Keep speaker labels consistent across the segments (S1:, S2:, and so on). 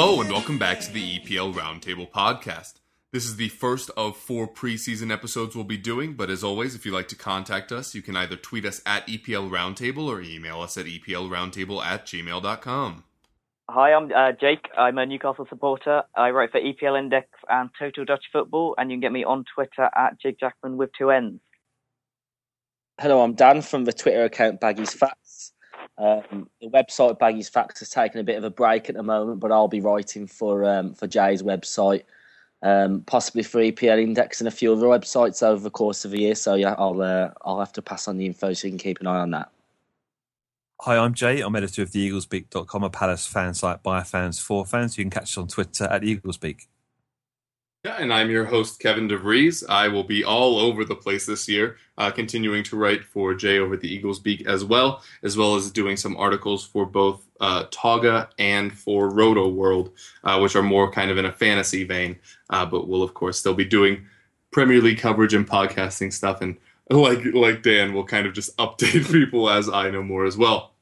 S1: Hello, and welcome back to the EPL Roundtable podcast. This is the first of four preseason episodes we'll be doing, but as always, if you'd like to contact us, you can either tweet us at EPL Roundtable or email us at EPLRoundtable at gmail.com.
S2: Hi, I'm uh, Jake. I'm a Newcastle supporter. I write for EPL Index and Total Dutch Football, and you can get me on Twitter at Jake Jackman with two N's.
S3: Hello, I'm Dan from the Twitter account Baggies Facts. Um, the website Baggies Facts has taken a bit of a break at the moment, but I'll be writing for um, for Jay's website, um, possibly for EPL Index and a few other websites over the course of the year. So yeah, I'll uh, I'll have to pass on the info so you can keep an eye on that.
S4: Hi, I'm Jay. I'm editor of the Eaglespeak.com, a Palace fan site by fans for fans. You can catch us on Twitter at Eaglespeak.
S1: Yeah, and I'm your host, Kevin DeVries. I will be all over the place this year, uh, continuing to write for Jay over the Eagles Speak as well, as well as doing some articles for both uh, Toga and for Roto World, uh, which are more kind of in a fantasy vein. Uh, but we'll, of course, still be doing Premier League coverage and podcasting stuff. And like like Dan, we'll kind of just update people as I know more as well.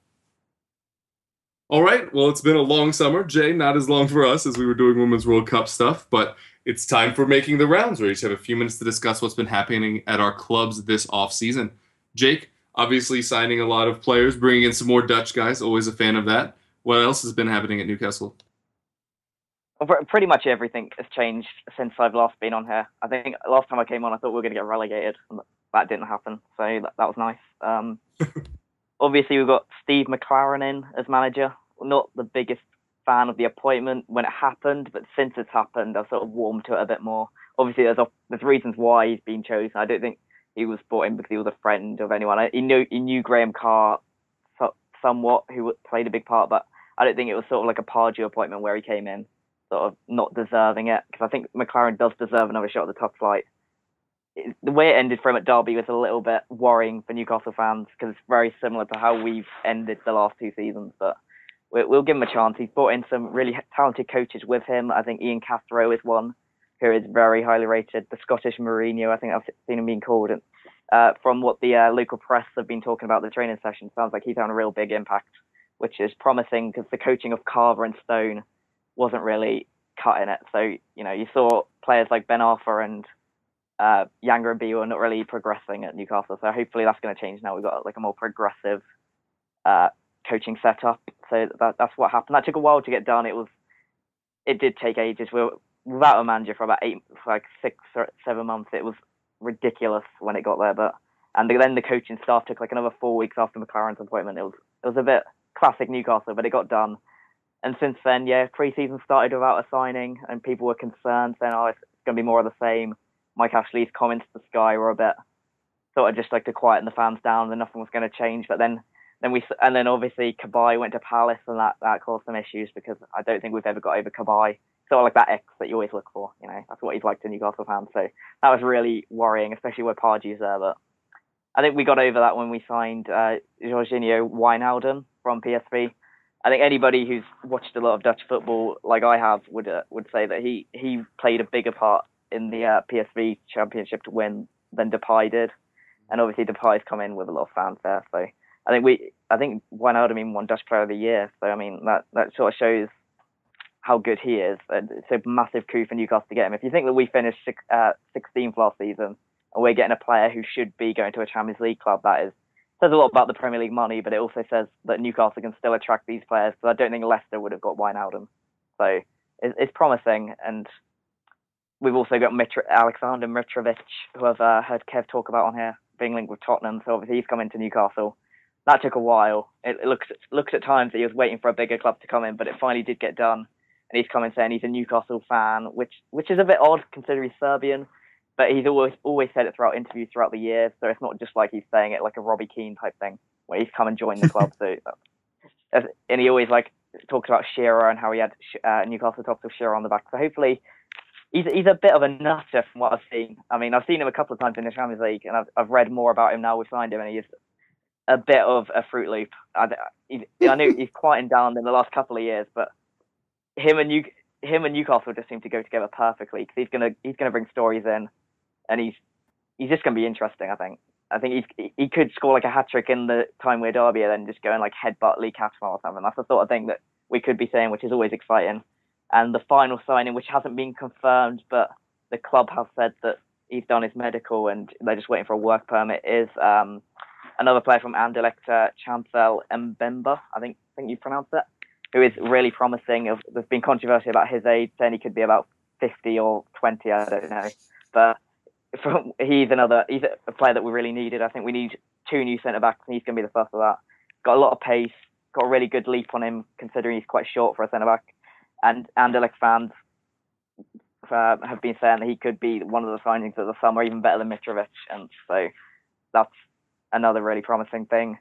S1: All right. Well, it's been a long summer. Jay, not as long for us as we were doing Women's World Cup stuff, but it's time for making the rounds. We each have a few minutes to discuss what's been happening at our clubs this off season. Jake, obviously signing a lot of players, bringing in some more Dutch guys. Always a fan of that. What else has been happening at Newcastle?
S2: Well, Pretty much everything has changed since I've last been on here. I think last time I came on, I thought we were going to get relegated. and That didn't happen, so that, that was nice. Um, obviously, we've got Steve McClaren in as manager. Not the biggest fan of the appointment when it happened, but since it's happened, I've sort of warmed to it a bit more. Obviously, there's a, there's reasons why he's been chosen. I don't think he was brought in because he was a friend of anyone. I, he knew he knew Graham Carr so, somewhat, who played a big part, but I don't think it was sort of like a Pardew appointment where he came in sort of not deserving it because I think McClaren does deserve another shot at the top flight. It, the way it ended for him at Derby was a little bit worrying for Newcastle fans because it's very similar to how we've ended the last two seasons. But we'll, give him a chance. He's brought in some really talented coaches with him. I think Ian Cathro is one who is very highly rated. The Scottish Mourinho, I think I've seen him being called. And uh, from what the uh, local press have been talking about the training session, sounds like he's having a real big impact, which is promising because the coaching of Carver and Stone wasn't really cutting it. So you know, you saw players like Ben Arfa and uh, Younger and Biwa not really progressing at Newcastle. So hopefully that's going to change now. We've got like a more progressive uh, coaching setup. So that, that's what happened. That took a while to get done. It was, it did take ages. We were without a manager for about eight, for like six or seven months. It was ridiculous when it got there. But and then the coaching staff took like another four weeks after McClaren's appointment. It was it was a bit classic Newcastle, but it got done. And since then, yeah, pre-season started without a signing, and people were concerned, saying, "Oh, it's going to be more of the same." Mike Ashley's comments to Sky were a bit sort of just like to quieten the fans down, and nothing was going to change. But then, then we and then obviously Cabaye went to Palace, and that that caused some issues because I don't think we've ever got over Cabaye. Sort of like that X that you always look for, you know. That's what he's like to Newcastle fans. So that was really worrying, especially where Pardew's there. But I think we got over that when we signed uh, Georginio Wijnaldum from PSV. I think anybody who's watched a lot of Dutch football, like I have, would uh, would say that he he played a bigger part in the uh, PSV Championship to win than Depay did, and obviously Depay's come in with a lot of fanfare. So I think we, I think Wijnaldum won Dutch Player of the Year. So I mean that that sort of shows how good he is. It's a massive coup for Newcastle to get him. If you think that we finished six, uh, 16th last season and we're getting a player who should be going to a Champions League club, that is says a lot about the Premier League money, but it also says that Newcastle can still attract these players. Because I don't think Leicester would have got Wijnaldum. So it's, it's promising, and we've also got Mitro- Alexander Mitrovic, who I've uh, heard Kev talk about on here, being linked with Tottenham. So obviously he's coming to Newcastle. That took a while. It, it looks looks at times that he was waiting for a bigger club to come in, but it finally did get done. And he's coming saying he's a Newcastle fan, which which is a bit odd considering he's Serbian. But he's always always said it throughout interviews throughout the years, so it's not just like he's saying it like a Robbie Keane type thing, where he's come and joined the club. so, and he always like talks about Shearer and how he had uh, Newcastle talks of Shearer on the back. So hopefully, he's he's a bit of a nutter from what I've seen. I mean, I've seen him a couple of times in the Champions League, and I've I've read more about him now. We've signed him, and he's a bit of a Fruit Loop. I, I know he's quieting down in the last couple of years, but him and New, him and Newcastle just seem to go together perfectly because he's gonna he's gonna bring stories in and he's he's just going to be interesting. I think. I think he's, he could score like a hat trick in the Tyne-Wear Derby and then just go and like headbutt Lee Cattermole or something. That's the sort of thing that we could be saying, which is always exciting. And the final signing, which hasn't been confirmed, but the club have said that he's done his medical and they're just waiting for a work permit, is um, another player from Anderlecht, uh, Chancel Mbemba. I think I think you pronounced it. Who is really promising. There's been controversy about his age, saying he could be about 50 or 20. I don't know, but from, he's another he's a player that we really needed. I think we need two new centre backs, and he's going to be the first of that. Got a lot of pace, got a really good leap on him, considering he's quite short for a centre back. And Anderlecht fans uh, have been saying that he could be one of the signings of the summer, even better than Mitrovic, and so that's another really promising thing.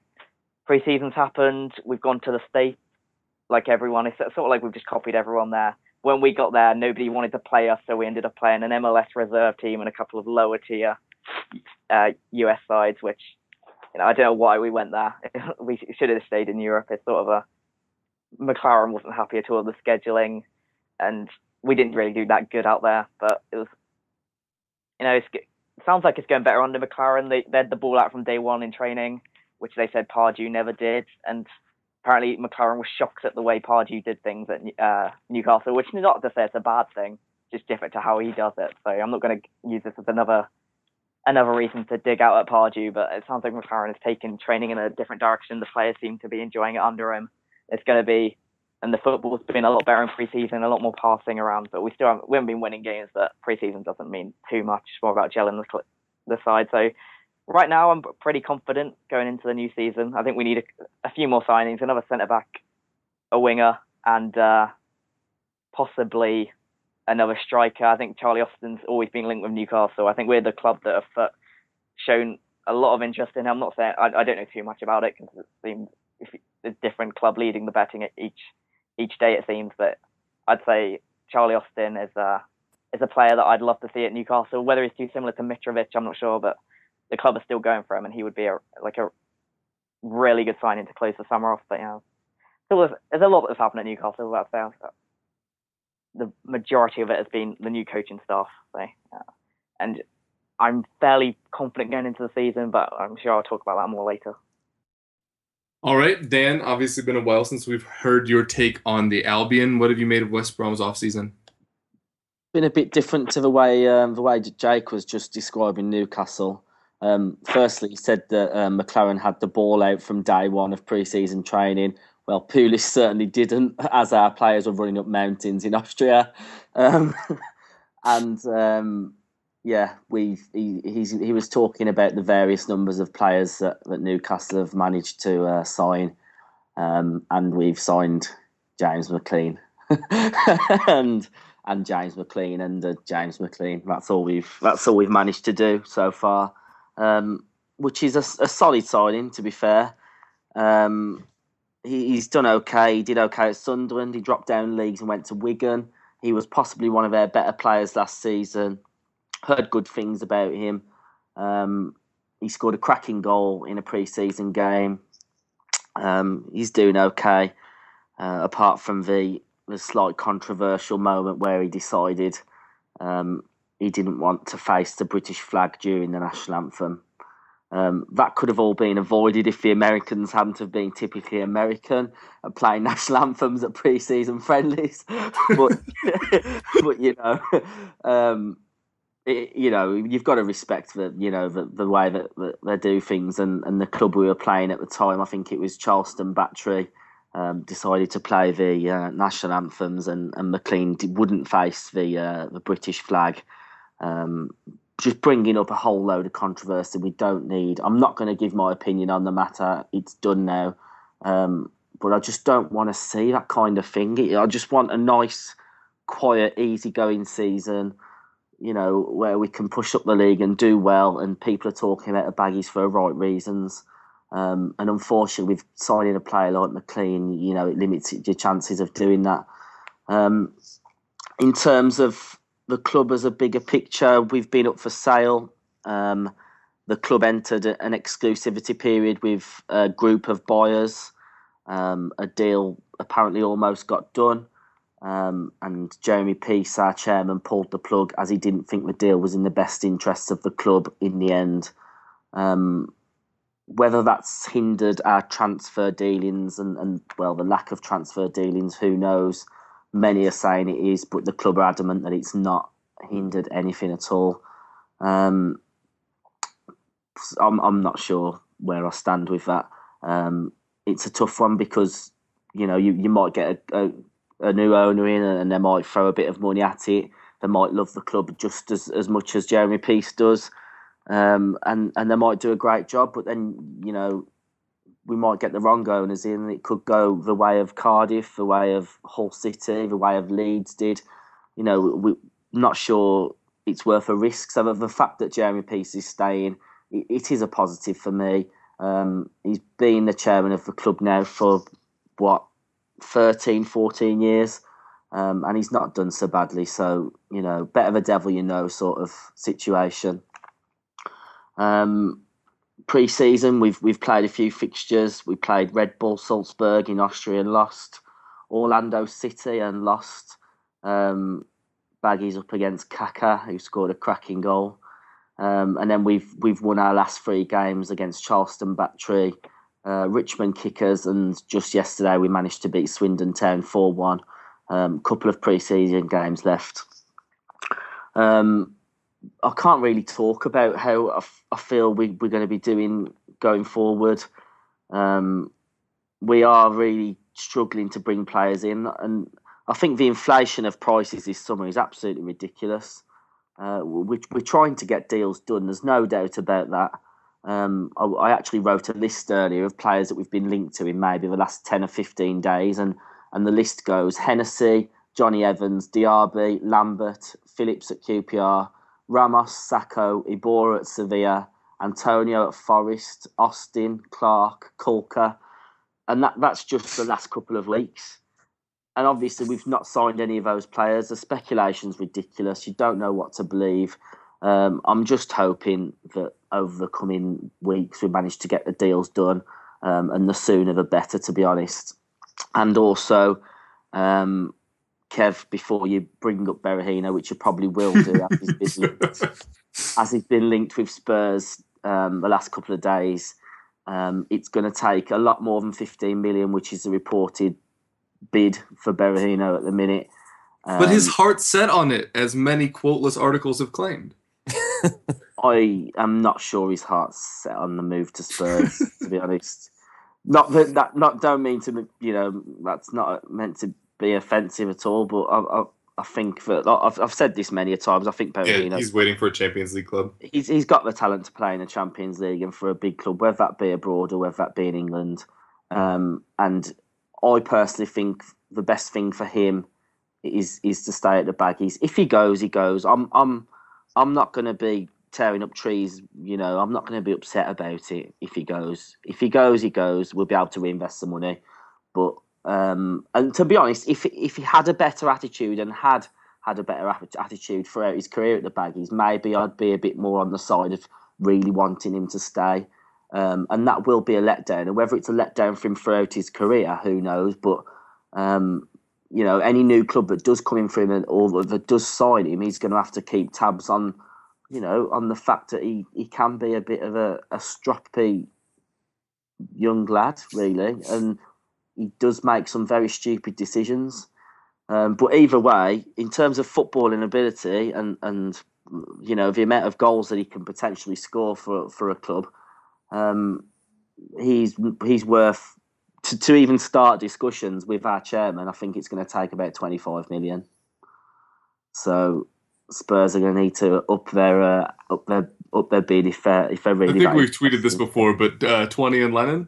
S2: Pre-season's happened. We've gone to the States, like everyone. It's sort of like we've just copied everyone there when we got there, nobody wanted to play us, so we ended up playing an MLS reserve team and a couple of lower tier uh, US sides, which you know I don't know why we went there. we should have stayed in Europe. It's sort of a McClaren wasn't happy at all with the scheduling, and we didn't really do that good out there. But it was, you know, it sounds like it's going better under McClaren. They, they had the ball out from day one in training, which they said Pardew never did, and apparently McClaren was shocked at the way Pardew did things at uh, Newcastle, which is not to say it's a bad thing, just different to how he does it. So I'm not going to use this as another another reason to dig out at Pardew, but it sounds like McClaren has taken training in a different direction. The players seem to be enjoying it under him. It's going to be, and the football's been a lot better in preseason, a lot more passing around, but we still haven't, we haven't been winning games. But preseason doesn't mean too much. It's more about gelling the, the side. So right now I'm pretty confident going into the new season. I think we need a, a few more signings, another centre back, a winger, and uh, possibly another striker. I think Charlie Austin's always been linked with Newcastle. I think we're the club that have uh, shown a lot of interest in him. I'm not saying I, I don't know too much about it because it seems a different club leading the betting at each each day. It seems, but I'd say Charlie Austin is a is a player that I'd love to see at Newcastle. Whether he's too similar to Mitrovic, I'm not sure, but the club is still going for him, and he would be a like a really good signing to close the summer off. But you know, so there's, there's a lot that's happened at Newcastle. I'd say the majority of it has been the new coaching staff. So, uh, and I'm fairly confident going into the season, but I'm sure I'll talk about that more later.
S1: All right, Dan. Obviously, it's been a while since we've heard your take on the Albion. What have you made of West Brom's offseason?
S3: Been a bit different to the way um, the way Jake was just describing Newcastle. Um, firstly, he said that um, McClaren had the ball out from day one of pre-season training. Well, Pulis certainly didn't, as our players were running up mountains in Austria. Um, and um, yeah, we he he was talking about the various numbers of players that, that Newcastle have managed to uh, sign, um, and we've signed James McLean and and James McLean and uh, James McLean. That's all we've that's all we've managed to do so far um, which is a, a, solid signing, to be fair. Um, he, he's done okay. He did okay at Sunderland. He dropped down leagues and went to Wigan. He was possibly one of their better players last season. Heard good things about him. Um, he scored a cracking goal in a pre-season game. Um, he's doing okay, uh, apart from the the slight controversial moment where he decided um, he didn't want to face the British flag during the national anthem. Um, that could have all been avoided if the Americans hadn't have been typically American and playing national anthems at pre-season friendlies. but, but you know, um, it, you know, you've got to respect the you know the, the way that, that, they do things. And, and the club we were playing at the time, I think it was Charleston Battery, um, decided to play the uh, national anthems, and, and McLean wouldn't face the uh, the British flag. Um, just bringing up a whole load of controversy we don't need. I'm not going to give my opinion on the matter. It's done now. Um, but I just don't want to see that kind of thing. I just want a nice, quiet, easygoing season, you know, where we can push up the league and do well, and people are talking about the baggies for the right reasons. Um, and unfortunately, with signing a player like McLean, you know, it limits your chances of doing that. Um, in terms of the club as a bigger picture, we've been up for sale. Um, the club entered an exclusivity period with a group of buyers. Um, a deal apparently almost got done. Um, and Jeremy Peace, our chairman, pulled the plug as he didn't think the deal was in the best interests of the club in the end. Um, whether that's hindered our transfer dealings and, and, well, the lack of transfer dealings, who knows? Many are saying it is, but the club are adamant that it's not hindered anything at all. Um, I'm, I'm not sure where I stand with that. Um, it's a tough one because you know you, you might get a, a, a new owner in and they might throw a bit of money at it. They might love the club just as, as much as Jeremy Peace does, um, and and they might do a great job. But then you know we might get the wrong owners in. It could go the way of Cardiff, the way of Hull City, the way of Leeds did. You know, we're not sure it's worth a risk. So the fact that Jeremy Peace is staying, it, it is a positive for me. Um, he's been the chairman of the club now for what 13, 14 years, um, and he's not done so badly. So you know, better the devil you know sort of situation. Um, pre-season, we've we've played a few fixtures. We played Red Bull Salzburg in Austria and lost. Orlando City and lost. Um, Baggies up against Kaka, who scored a cracking goal. Um, and then we've we've won our last three games against Charleston Battery, uh, Richmond Kickers, and just yesterday we managed to beat Swindon Town four one. A um, couple of pre-season games left. Um, I can't really talk about how I, f- I feel we, we're going to be doing going forward. Um, we are really struggling to bring players in, and I think the inflation of prices this summer is absolutely ridiculous. Uh, we, we're trying to get deals done. There's no doubt about that. Um, I, I, actually wrote a list earlier of players that we've been linked to in maybe the last ten or fifteen days, and and the list goes: Hennessy, Jonny Evans, Diaby, Lambert, Phillips at QPR, Ramos, Sakho, Iborra at Sevilla, Antonio at Forest, Austin, Clark, Caulker, and that that's just the last couple of weeks and obviously we've not signed any of those players. The speculation's ridiculous. You don't know what to believe. Um, I'm just hoping that over the coming weeks we manage to get the deals done, um, and the sooner the better, to be honest. And also, um, Kev, before you bring up Berahino, which you probably will do, as, he's been linked, as he's been linked with Spurs um, the last couple of days, um, it's going to take a lot more than 15 million, which is the reported bid for Berahino at the minute.
S1: Um, but his um, heart's set on it, as many quoteless articles have claimed.
S3: I am not sure his heart's set on the move to Spurs. to be honest, not that that not don't mean to you know that's not meant to be offensive at all. But I, I, I think that I've, I've said this many a times. I think.
S1: Yeah, he's waiting for a Champions League club.
S3: He's he's got the talent to play in a Champions League and for a big club, whether that be abroad or whether that be in England. Um, and I personally think the best thing for him is is to stay at the baggies. If he goes, he goes. I'm I'm I'm not going to be tearing up trees. You know, I'm not going to be upset about it if he goes. If he goes, he goes. We'll be able to reinvest some money. But um, and to be honest, if if he had a better attitude and had had a better attitude throughout his career at the baggies, maybe I'd be a bit more on the side of really wanting him to stay. Um, and that will be a letdown. And whether it's a letdown for him throughout his career, who knows? But um, you know, any new club that does come in for him or that does sign him, he's going to have to keep tabs on, you know, on the fact that he, he can be a bit of a, a stroppy young lad, really, and he does make some very stupid decisions. Um, but either way, in terms of footballing ability and and you know the amount of goals that he can potentially score for for a club, um, he's he's worth to, to even start discussions with our chairman. I think it's going to take about twenty five million. So Spurs are going to need to up their uh, up their up their bid if they're if they're
S1: I think we've tweeted this before, but uh, 20 and Lennon.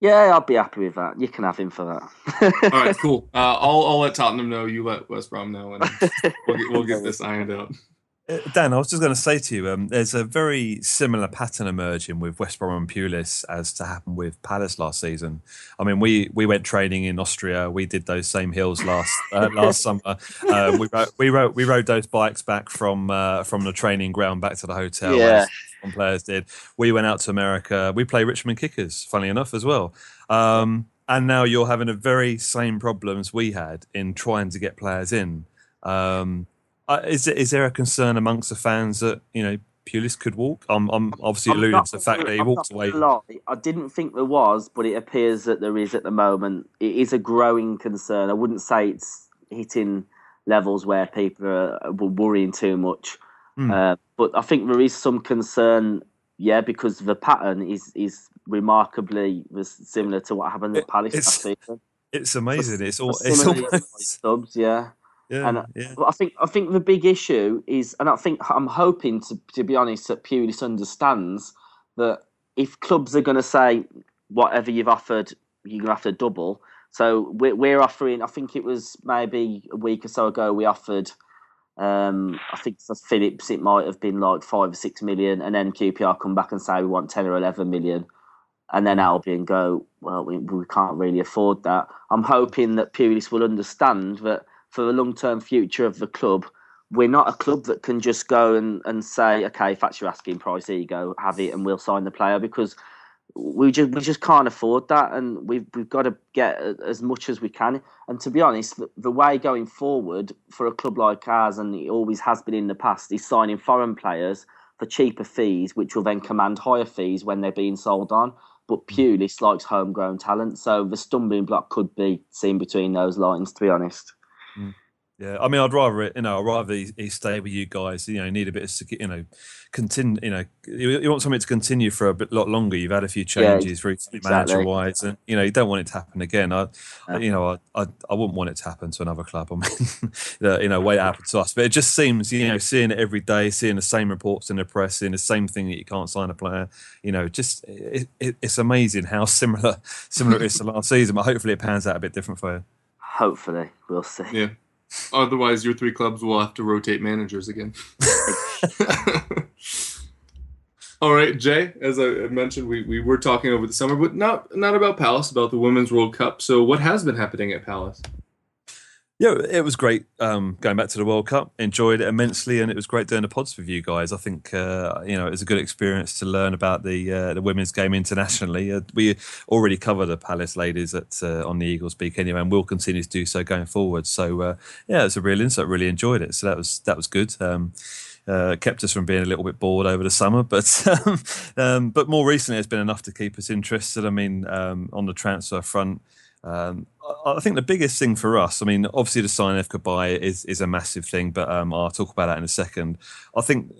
S3: Yeah, I'd be happy with that. You can have him for that.
S1: All right, cool. Uh, I'll I'll let Tottenham know. You let West Brom know, and we'll get, we'll get this ironed out.
S4: Uh, Dan, I was just going to say to you, um, there's a very similar pattern emerging with West Brom and Pulis as to happen with Palace last season. I mean, we, we went training in Austria. We did those same hills last uh, last summer. Uh, we rode, we rode we rode those bikes back from uh, from the training ground back to the hotel.
S3: Yeah.
S4: Some players did. We went out to America. We play Richmond Kickers, funny enough, as well. Um, and now you're having the very same problems we had in trying to get players in. Um, uh, is there, is there a concern amongst the fans that you know Pulis could walk? I'm, I'm obviously
S3: I'm
S4: alluding to the fact that he
S3: I'm
S4: walked away.
S3: lie, I didn't think there was, but it appears that there is at the moment. It is a growing concern. I wouldn't say it's hitting levels where people are, were worrying too much,
S4: Hmm.
S3: uh, but I think there is some concern. Yeah, because the pattern is is remarkably similar to what happened at
S4: It-
S3: Palace last season.
S4: It's amazing. It's all. It's almost.
S3: subs, yeah.
S4: Yeah,
S3: and, uh,
S4: yeah.
S3: I think I think the big issue is, and I think I'm hoping to to be honest that Pulis understands that if clubs are going to say whatever you've offered, you're going to have to double. So we're, we're offering. I think it was maybe a week or so ago we offered. Um, I think for Phillips it might have been like five or six million, and then QPR come back and say we want ten or eleven million, and then Albion go, well, we, we can't really afford that. I'm hoping that Pulis will understand that for the long term future of the club, we're not a club that can just go and, and say, okay, if that's your asking price, here you go, have it, and we'll sign the player because we just we just can't afford that, and we've we've got to get as much as we can. And to be honest, the, the way going forward for a club like ours, and it always has been in the past, is signing foreign players for cheaper fees, which will then command higher fees when they're being sold on. But mm. Pulis likes homegrown talent, so the stumbling block could be seen between those lines. To be honest.
S4: Yeah, I mean, I'd rather it. You know, I'd rather he, he stay with you guys. You know, you need a bit of secu- you know, continue. You know, you, you want something to continue for a bit lot longer. You've had a few changes recently,
S3: exactly.
S4: manager wise, and you know, you don't want it to happen again. I,
S3: Yeah.
S4: you know, I, I, I wouldn't want it to happen to another club. I mean, you know, way it happened to us, but it just seems, you know, seeing it every day, seeing the same reports in the press, seeing the same thing that you can't sign a player. You know, just it, it, it's amazing how similar similar it is to last season. But hopefully, it pans out a bit different for you.
S3: Hopefully, we'll see.
S1: Yeah. Otherwise, your three clubs will have to rotate managers again. All right, Jay. As I mentioned, we, we were talking over the summer, but not not about Palace, about the Women's World Cup. So, what has been happening at Palace?
S4: Yeah, it was great um, going back to the World Cup. Enjoyed it immensely, and it was great doing the pods with you guys. I think uh, you know it was a good experience to learn about the uh, the women's game internationally. Uh, we already covered the Palace ladies at uh, on the Eagles Speak anyway, and we'll continue to do so going forward. So uh, yeah, it's a real insight. Really enjoyed it. So that was that was good. Um, uh, kept us from being a little bit bored over the summer, but um, um, but more recently, it's been enough to keep us interested. I mean, um, on the transfer front. I think the biggest thing for us, I mean, obviously the sign of Cabaye is is a massive thing, but um, I'll talk about that in a second. I think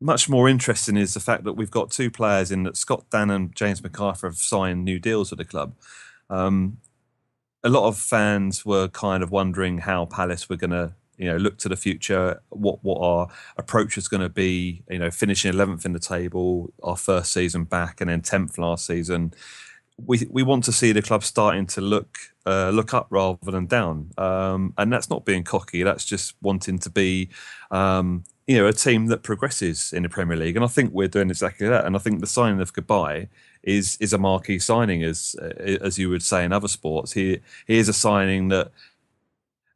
S4: much more interesting is the fact that we've got two players in that Scott Dann and James McArthur have signed new deals with the club. Um, a lot of fans were kind of wondering how Palace were going to, you know, look to the future, what what our approach is going to be. You know, finishing eleventh in the table, our first season back, and then tenth last season we we want to see the club starting to look uh, look up rather than down, um, and that's not being cocky. That's just wanting to be, um, you know, a team that progresses in the Premier League. And I think we're doing exactly that. And I think the signing of Cabaye is is a marquee signing, as uh, as you would say in other sports. He he is a signing that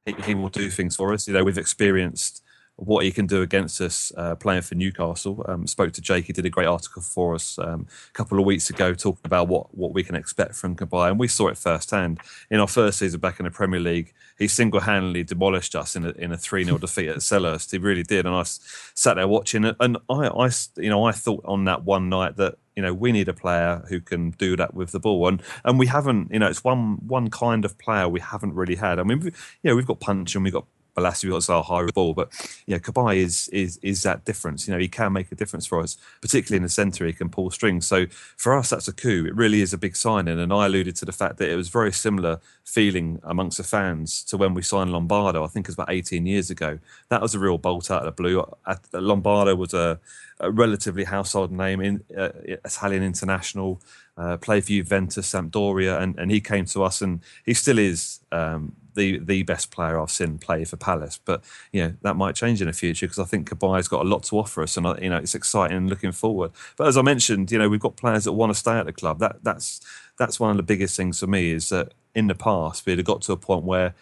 S4: he, he will do things for us. You know, we've experienced what he can do against us uh, playing for Newcastle. Um, spoke to Jake. He did a great article for us um, a couple of weeks ago talking about what, what we can expect from Cabaye. And we saw it firsthand. In our first season back in the Premier League, he single handedly demolished us in a, in a 3 0 defeat at Selhurst. He really did. And I sat there watching it. And I, I, you know, I thought on that one night that you know we need a player who can do that with the ball and and we haven't you know it's one one kind of player we haven't really had i mean we, you know we've got punch and we've got Bolasie was our high ball, but you know, Cabaye is is is that difference. You know, he can make a difference for us, particularly in the centre. He can pull strings. So for us, that's a coup. It really is a big signing. And I alluded to the fact that it was very similar feeling amongst the fans to when we signed Lombardo. I think it was about 18 years ago. That was a real bolt out of the blue. Lombardo was a, a relatively household name in uh, Italian international. Uh, played for Juventus, Sampdoria, and, and he came to us, and he still is um, the the best player I've seen play for Palace. But you know that might change in the future because I think Cabaye's got a lot to offer us, and you know it's exciting and looking forward. But as I mentioned, you know we've got players that want to stay at the club. That that's that's one of the biggest things for me is that in the past we'd have got to a point where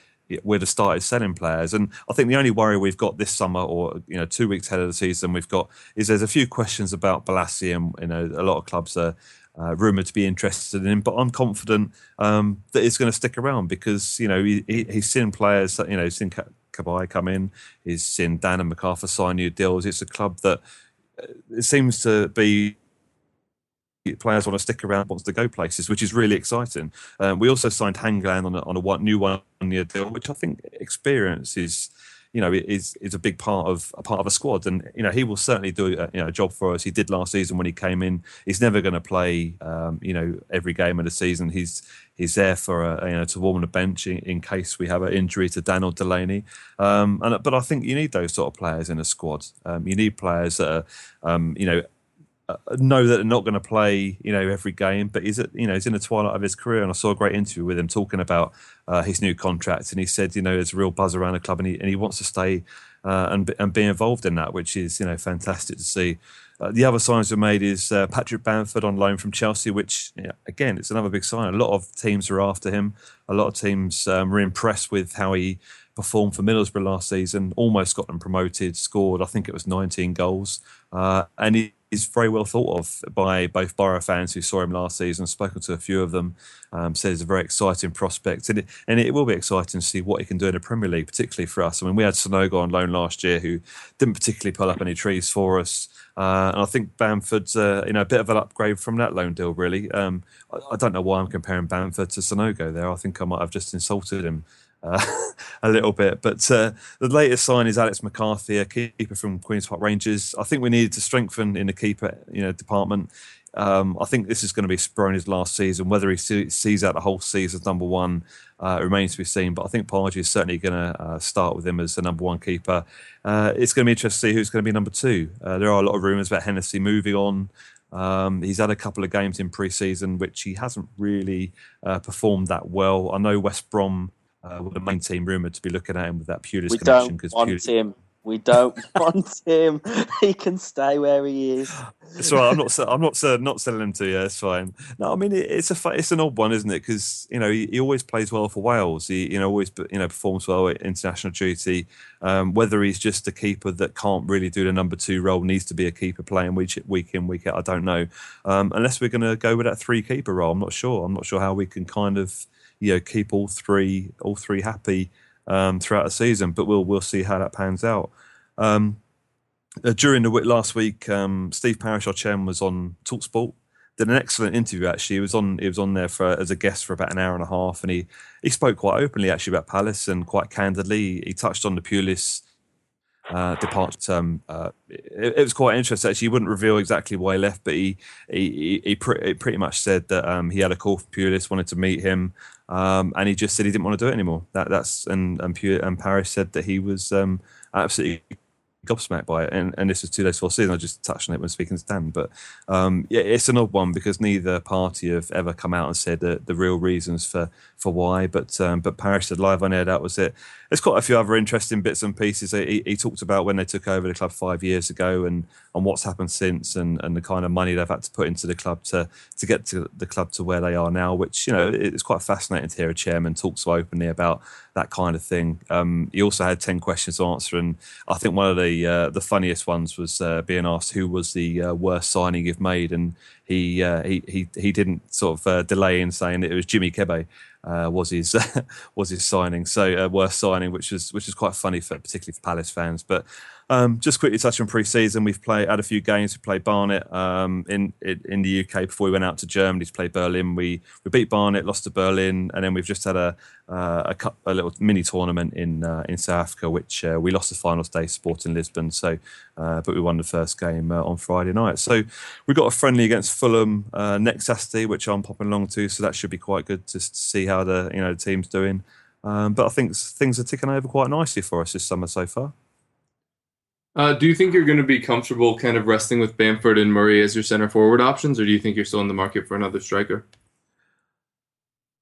S4: we'd have started selling players. And I think the only worry we've got this summer, or you know, two weeks ahead of the season, we've got is there's a few questions about Bolasie, and you know, a lot of clubs are uh, rumored to be interested in him. But I'm confident um, that he's going to stick around because you know he, he, he's seen players, you know, seen Cabaye come in, he's seen Dann and McArthur sign new deals. It's a club that uh, it seems to be players want to stick around, wants to go places, which is really exciting. Um, we also signed Hangeland on a, on a one, new one-year deal, which I think experience is, you know, is is a big part of a part of a squad, and you know he will certainly do a, you know a job for us. He did last season when he came in. He's never going to play, um, you know, every game of the season. He's he's there for a, you know to warm the bench in, in case we have an injury to Damien Delaney. Um, and but I think you need those sort of players in a squad. Um, you need players that are, um, you know, uh, know that they're not going to play, you know, every game. But he's, you know, he's in the twilight of his career, and I saw a great interview with him talking about uh, his new contract, and he said, you know, there's a real buzz around the club, and he and he wants to stay uh, and and be involved in that, which is you know fantastic to see. Uh, the other signs we made is uh, Patrick Bamford on loan from Chelsea, which you know, again it's another big sign. A lot of teams are after him. A lot of teams um, were impressed with how he performed for Middlesbrough last season. Almost got them promoted. Scored, I think it was 19 goals, uh, and he is very well thought of by both Borough fans who saw him last season. Spoken to a few of them, um, said he's a very exciting prospect, and it, and it will be exciting to see what he can do in the Premier League, particularly for us. I mean, we had Sanogo on loan last year, who didn't particularly pull up any trees for us. Uh, and I think Bamford's uh, you know a bit of an upgrade from that loan deal. Really, um, I, I, don't know why I'm comparing Bamford to Sanogo there. I think I might have just insulted him uh, a little bit. But uh, the latest sign is Alex McCarthy, a keeper from Queens Park Rangers. I think we needed to strengthen in the keeper you know department. Um, I think this is going to be Speroni's last season. Whether he see, sees out the whole season as number one uh, remains to be seen. But I think Pardew is certainly going to uh, start with him as the number one keeper. Uh, it's going to be interesting to see who's going to be number two. Uh, there are a lot of rumours about Hennessy moving on. Um, he's had a couple of games in pre-season which he hasn't really uh, performed that well. I know West Brom uh, were the main team rumoured to be looking at him with that Pulis
S3: we
S4: connection.
S3: We don't want Pulis... him. We don't want him. He can stay where he is.
S4: It's all right. I'm not. I'm not. Uh, not selling him to you. It's fine. No, I mean it, it's a. It's an odd one, isn't it? Because you know he, he, always plays well for Wales. He you know always you know performs well at international duty. Um, whether he's just a keeper that can't really do the number two role, needs to be a keeper playing week week in week out. I don't know. Um, unless we're going to go with that three keeper role, I'm not sure. I'm not sure how we can kind of you know keep all three all three happy um, throughout the season. But we'll we'll see how that pans out. Um, uh, during the last week, um, Steve Parish, our chairman, was on Talksport. Did an excellent interview. Actually, he was on. He was on there for as a guest for about an hour and a half, and he he spoke quite openly actually about Palace and quite candidly. He touched on the Pulis uh, departure. Um, uh, it, it, was quite interesting. Actually, he wouldn't reveal exactly why he left, but he he, he, pre- pretty much said that um, he had a call from Pulis, wanted to meet him, um, and he just said he didn't want to do it anymore. That that's and and, and Parish said that he was um, absolutely gobsmacked by it. And, and this was two days before season. I just touched on it when speaking to Dan. But um, yeah, it's an odd one because neither party have ever come out and said the, the real reasons for, for why. But um, but Parish said live on air that was it. There's quite a few other interesting bits and pieces. He, he talked about when they took over the club five years ago and, and what's happened since and, and the kind of money they've had to put into the club to, to get to the club to where they are now, which, you know, it's quite fascinating to hear a chairman talk so openly about that kind of thing. Um, he also had 10 questions to answer. And I think one of the uh, the funniest ones was uh, being asked who was the uh, worst signing you've made. And he, uh, he, he, he didn't sort of uh, delay in saying that it was Jimmy Kebe. uh, was his was his signing. So uh, worth signing, which is which is quite funny for particularly for Palace fans. But um, just quickly touch on pre-season. We've played had a few games. We played Barnet um, in, in, in the UK before we went out to Germany to play Berlin. We we beat Barnet, lost to Berlin, and then we've just had a uh, a, cup, a little mini tournament in uh, in South Africa, which uh, we lost the final day Sporting Lisbon. So, uh, but we won the first game uh, on Friday night. So we've got a friendly against Fulham uh, next Saturday, which I'm popping along to. So that should be quite good to, to see how the you know the team's doing. Um, but I think things are ticking over quite nicely for us this summer so far.
S1: Uh, do you think you're going to be comfortable kind of resting with Bamford and Murray as your center forward options, or do you think you're still in the market for another striker?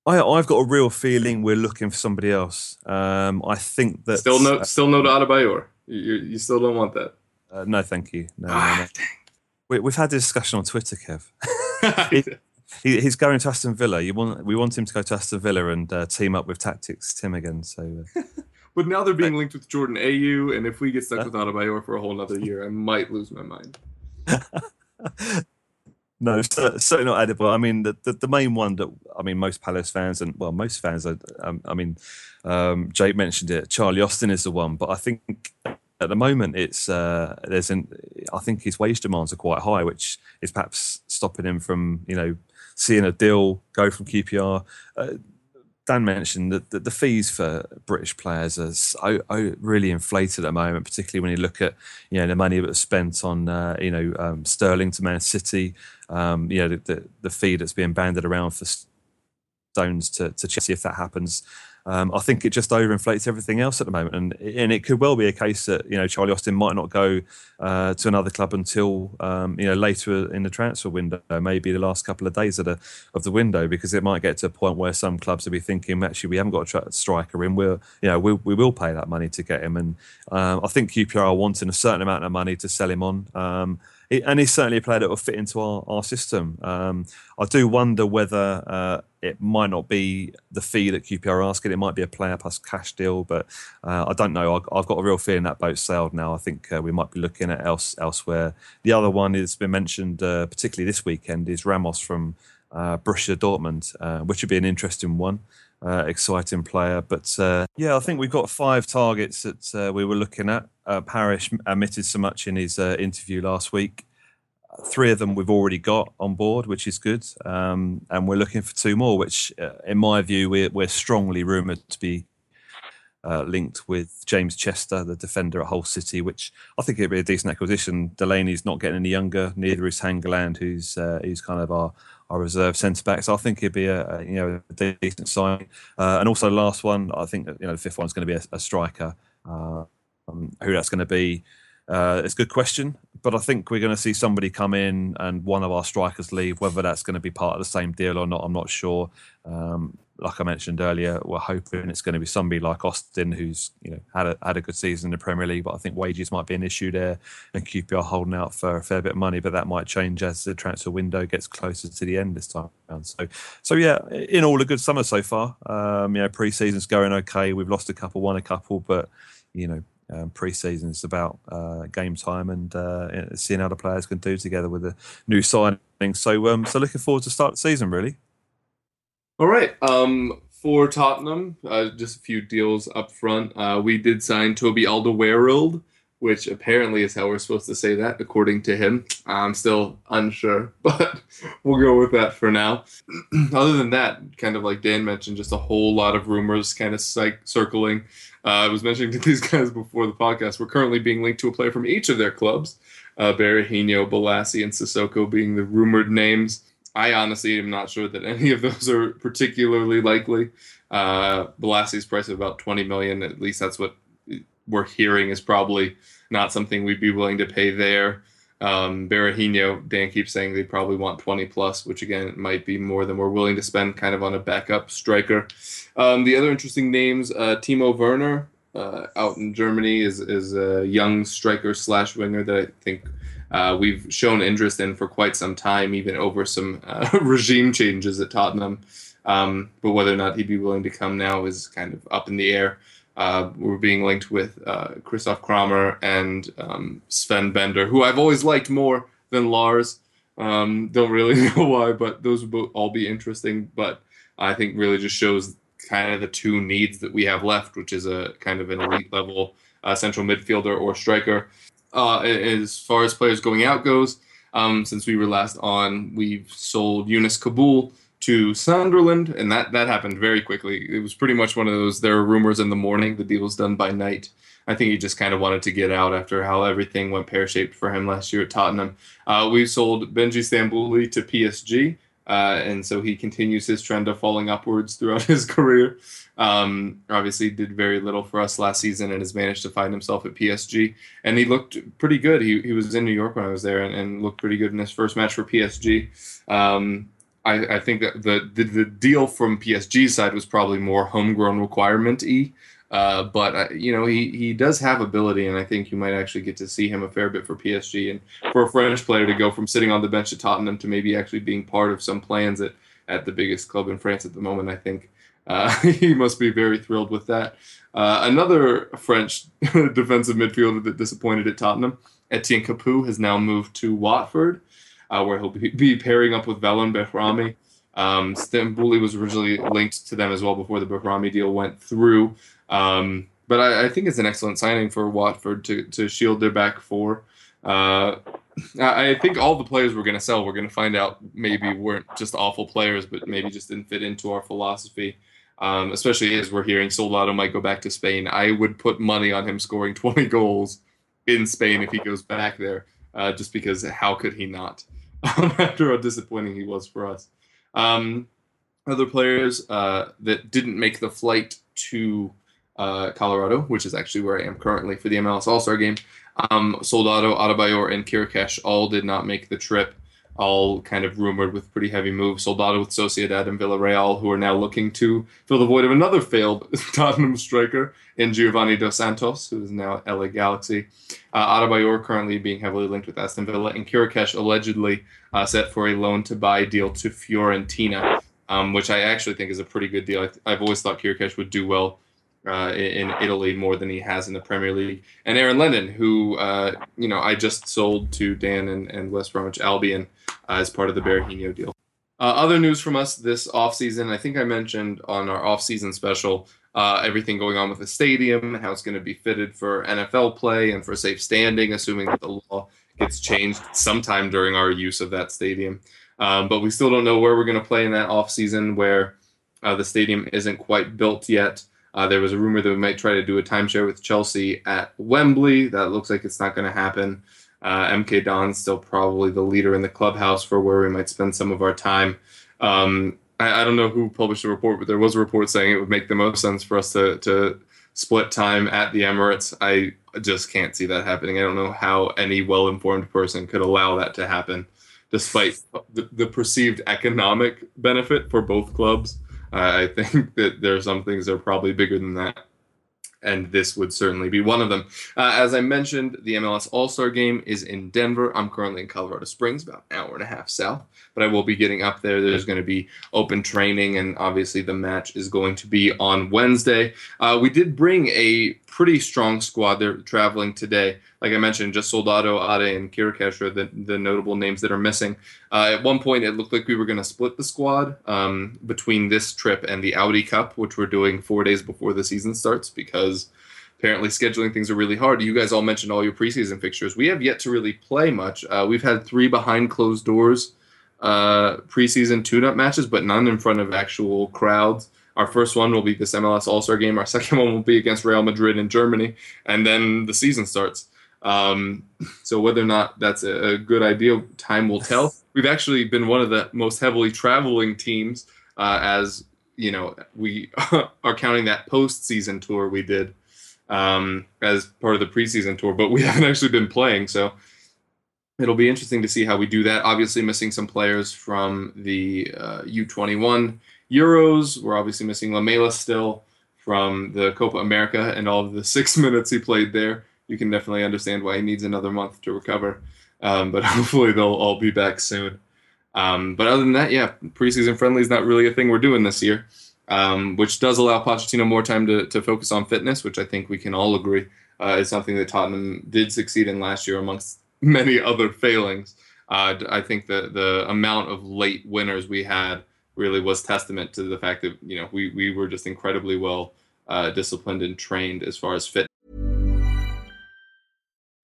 S4: I, I've got a real feeling we're looking for somebody else. Um, I think that
S1: still no, still no Adebayor. You, you still don't want that.
S4: Uh, no, thank you. No,
S1: ah,
S4: no, no. We, have had a discussion on Twitter, Kev. he, he, he's going to Aston Villa. You want we want him to go to Aston Villa and uh, team up with Tactics Tim again. So. Uh,
S1: but now they're being linked with Jordan Ayew, and if we get stuck with Adebayor for a whole other year, I might lose my mind.
S4: no, certainly not Adebayor. I mean, the, the, the main one that I mean, most Palace fans and well, most fans. I, um, I mean, um, Jake mentioned it. Charlie Austin is the one, but I think at the moment it's uh, there's an I think his wage demands are quite high, which is perhaps stopping him from you know seeing a deal go from QPR. Uh, Dan mentioned that the, fees for British players are so, really inflated at the moment, particularly when you look at you know the money that was spent on uh, you know um, Sterling to Man City, um, you know the, the, the fee that's being banded around for Stones to, to Chelsea if that happens. Um, I think it just overinflates everything else at the moment, and and it could well be a case that you know Charlie Austin might not go uh, to another club until um, you know later in the transfer window, maybe the last couple of days of the of the window, because it might get to a point where some clubs will be thinking, actually, we haven't got a striker in, we'll you know we we will pay that money to get him, and um, I think QPR are wanting a certain amount of money to sell him on. Um, and he's certainly a player that will fit into our, our system. Um, I do wonder whether uh, it might not be the fee that QPR are asking. It might be a player plus cash deal, but uh, I don't know. I, have got a real feeling that boat sailed now. I think uh, we might be looking at else elsewhere. The other one that's been mentioned, uh, particularly this weekend, is Ramos from uh, Borussia Dortmund, uh, which would be an interesting one. Exciting player. But yeah, I think we've got five targets that we were looking at. Uh, Parish admitted so much in his uh, interview last week. Three of them we've already got on board, which is good. Um, and we're looking for two more, which, uh, in my view, we're, we're strongly rumoured to be uh, linked with James Chester, the defender at Hull City, which I think it'd be a decent acquisition. Delaney's not getting any younger, neither is Hangeland, who's uh, who's kind of our our reserve centre back. So I think it'd be a, a you know a decent sign. Uh, and also the last one, I think you know the fifth one's going to be a, a striker. Um, who that's going to be? Uh, it's a good question, but I think we're going to see somebody come in and one of our strikers leave. Whether that's going to be part of the same deal or not, I'm not sure. Um, like I mentioned earlier, we're hoping it's going to be somebody like Austin, who's you know had a had a good season in the Premier League, but I think wages might be an issue there, and QPR holding out for a fair bit of money, but that might change as the transfer window gets closer to the end this time around. So, so yeah, in all, a good summer so far. Um, you know, pre-season's going okay. We've lost a couple, won a couple, but you know, um, pre-season is about uh, game time and uh, seeing how the players can do together with the new signing. So, um, so looking forward to start the season really.
S1: All right. Um, for Tottenham, uh, just a few deals up front. Uh, we did sign Toby Alderweireld, which apparently is how we're supposed to say that, according to him. I'm still unsure, but we'll go with that for now. Other than that, kind of like Dan mentioned, just a whole lot of rumors kind of circling. Uh, I was mentioning to these guys before the podcast, we're currently being linked to a player from each of their clubs. Uh, Berahino, Bolasie, and Sissoko being the rumored names. I honestly am not sure that any of those are particularly likely. Uh, Bolasie's price of about 20 million, at least that's what we're hearing, is probably not something we'd be willing to pay there. Um, Berahino, Dan keeps saying they probably want 20 plus, which again might be more than we're willing to spend kind of on a backup striker. Um, the other interesting names, uh, Timo Werner uh, out in Germany is, is a young striker slash winger that I think uh, we've shown interest in for quite some time, even over some uh, regime changes at Tottenham. Um, but whether or not he'd be willing to come now is kind of up in the air. Uh, we're being linked with uh, Christoph Kramer and um, Sven Bender, who I've always liked more than Lars. Um, don't really know why, but those would all be interesting. But I think really just shows kind of the two needs that we have left, which is a kind of an elite level uh, central midfielder or striker. Uh, as far as players going out goes, um, since we were last on, we've sold Younès Kaboul to Sunderland, and that that happened very quickly. It was pretty much one of those. There were rumors in the morning. The deal was done by night. I think he just kind of wanted to get out after how everything went pear shaped for him last year at Tottenham. Uh, we sold Benji Stambouli to PSG, uh, and so he continues his trend of falling upwards throughout his career. Um, obviously, did very little for us last season and has managed to find himself at PSG. And he looked pretty good. He, he was in New York when I was there and, and looked pretty good in his first match for PSG. Um, I, I, think that the, the, the deal from PSG's side was probably more homegrown requirement y. Uh, but uh, you know he he does have ability, and I think you might actually get to see him a fair bit for PSG. And for a French player to go from sitting on the bench at Tottenham to maybe actually being part of some plans at at the biggest club in France at the moment, I think uh, he must be very thrilled with that. Uh, another French defensive midfielder that disappointed at Tottenham, Etienne Capoue, has now moved to Watford, uh, where he'll be pairing up with Valon Behrami. Um, Stambouli was originally linked to them as well before the Behrami deal went through. Um, but I, I, think it's an excellent signing for Watford to, to shield their back four. Uh, I think all the players we're going to sell, we're going to find out maybe weren't just awful players, but maybe just didn't fit into our philosophy. Um, especially as we're hearing Soldado might go back to Spain. I would put money on him scoring 20 goals in Spain if he goes back there, uh, just because how could he not? After how disappointing he was for us. Um, other players uh, that didn't make the flight to uh, Colorado, which is actually where I am currently for the MLS All Star game. Um, Soldado, Adebayor, and Chiriches all did not make the trip. All kind of rumored with pretty heavy moves. Soldado with Sociedad and Villarreal, who are now looking to fill the void of another failed Tottenham striker in Giovanni Dos Santos, who is now LA Galaxy. Uh, Adebayor currently being heavily linked with Aston Villa, and Chiriches allegedly uh, set for a loan to buy deal to Fiorentina, um, which I actually think is a pretty good deal. I have always thought Chiriches would do well uh, in, Italy more than he has in the Premier League. And Aaron Lennon, who uh, you know I just sold to Dan and, and West Bromwich Albion uh, as part of the Berahino deal. Uh, other news from us this offseason, I think I mentioned on our offseason special uh, everything going on with the stadium, and how it's going to be fitted for NFL play and for safe standing, assuming that the law gets changed sometime during our use of that stadium. Um, but we still don't know where we're going to play in that offseason where uh, the stadium isn't quite built yet. Uh, there was a rumor that we might try to do a timeshare with Chelsea at Wembley. That looks like it's not going to happen. Uh, MK Dons still probably the leader in the clubhouse for where we might spend some of our time. Um, I, I, don't know who published the report, but there was a report saying it would make the most sense for us to, to split time at the Emirates. I just can't see that happening. I don't know how any well informed person could allow that to happen, despite the, the perceived economic benefit for both clubs. I think that there are some things that are probably bigger than that. And this would certainly be one of them. Uh, as I mentioned, the MLS All Star game is in Denver. I'm currently in Colorado Springs, about an hour and a half south, but I will be getting up there. There's going to be open training, and obviously the match is going to be on Wednesday. Uh, we did bring a pretty strong squad. They're traveling today. Like I mentioned, just Soldado, Ade, and Chiriches are the, the notable names that are missing. Uh, at one point, it looked like we were going to split the squad um, between this trip and the Audi Cup, which we're doing four days before the season starts because apparently scheduling things are really hard. You guys all mentioned all your preseason fixtures. We have yet to really play much. Uh, we've had three behind closed doors uh, preseason tune-up matches, but none in front of actual crowds. Our first one will be this MLS All Star game. Our second one will be against Real Madrid in Germany, and then the season starts. Um, so whether or not that's a, a, good idea, time will tell. We've actually been one of the most heavily traveling teams, uh, as you know, we are counting that postseason tour we did um, as part of the preseason tour, but we haven't actually been playing. So it'll be interesting to see how we do that. Obviously, missing some players from the uh, U21 Euros. We're obviously missing Lamela still from the Copa America and all of the six minutes he played there. You can definitely understand why he needs another month to recover. Um, but hopefully they'll all be back soon. Um, but other than that, yeah, preseason friendly is not really a thing we're doing this year, um, which does allow Pochettino more time to, to focus on fitness, which I think we can all agree uh, is something that Tottenham did succeed in last year amongst many other failings. Uh, I think the the amount of late winners we had really was testament to the fact that you know we we were just incredibly well uh, disciplined and trained as far as fit.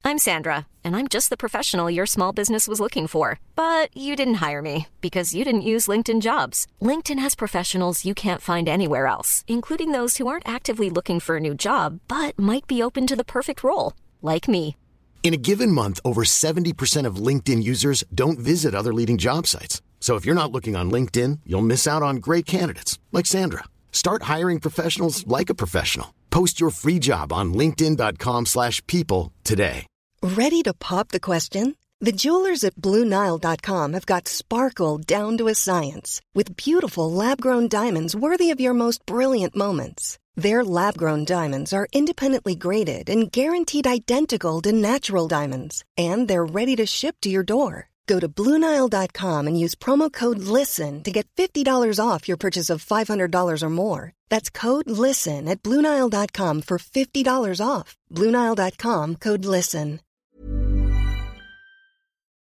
S5: I'm Sandra, and I'm just the professional your small business was looking for. But you didn't hire me because you didn't use LinkedIn jobs. LinkedIn has professionals you can't find anywhere else, including those who aren't actively looking for a new job but might be open to the perfect role, like me.
S6: In a given month, over 70% of LinkedIn users don't visit other leading job sites. So if you're not looking on LinkedIn, you'll miss out on great candidates like Sandra. Start hiring professionals like a professional. Post your free job on linkedin.com/people today.
S7: Ready to pop the question? The jewelers at BlueNile.com have got sparkle down to a science with beautiful lab grown diamonds worthy of your most brilliant moments. Their lab grown diamonds are independently graded and guaranteed identical to natural diamonds, and they're ready to ship to your door. Go to BlueNile.com and use promo code LISTEN to get $50 off your purchase of $500 or more. That's code LISTEN at BlueNile.com for $50 off. BlueNile.com code LISTEN.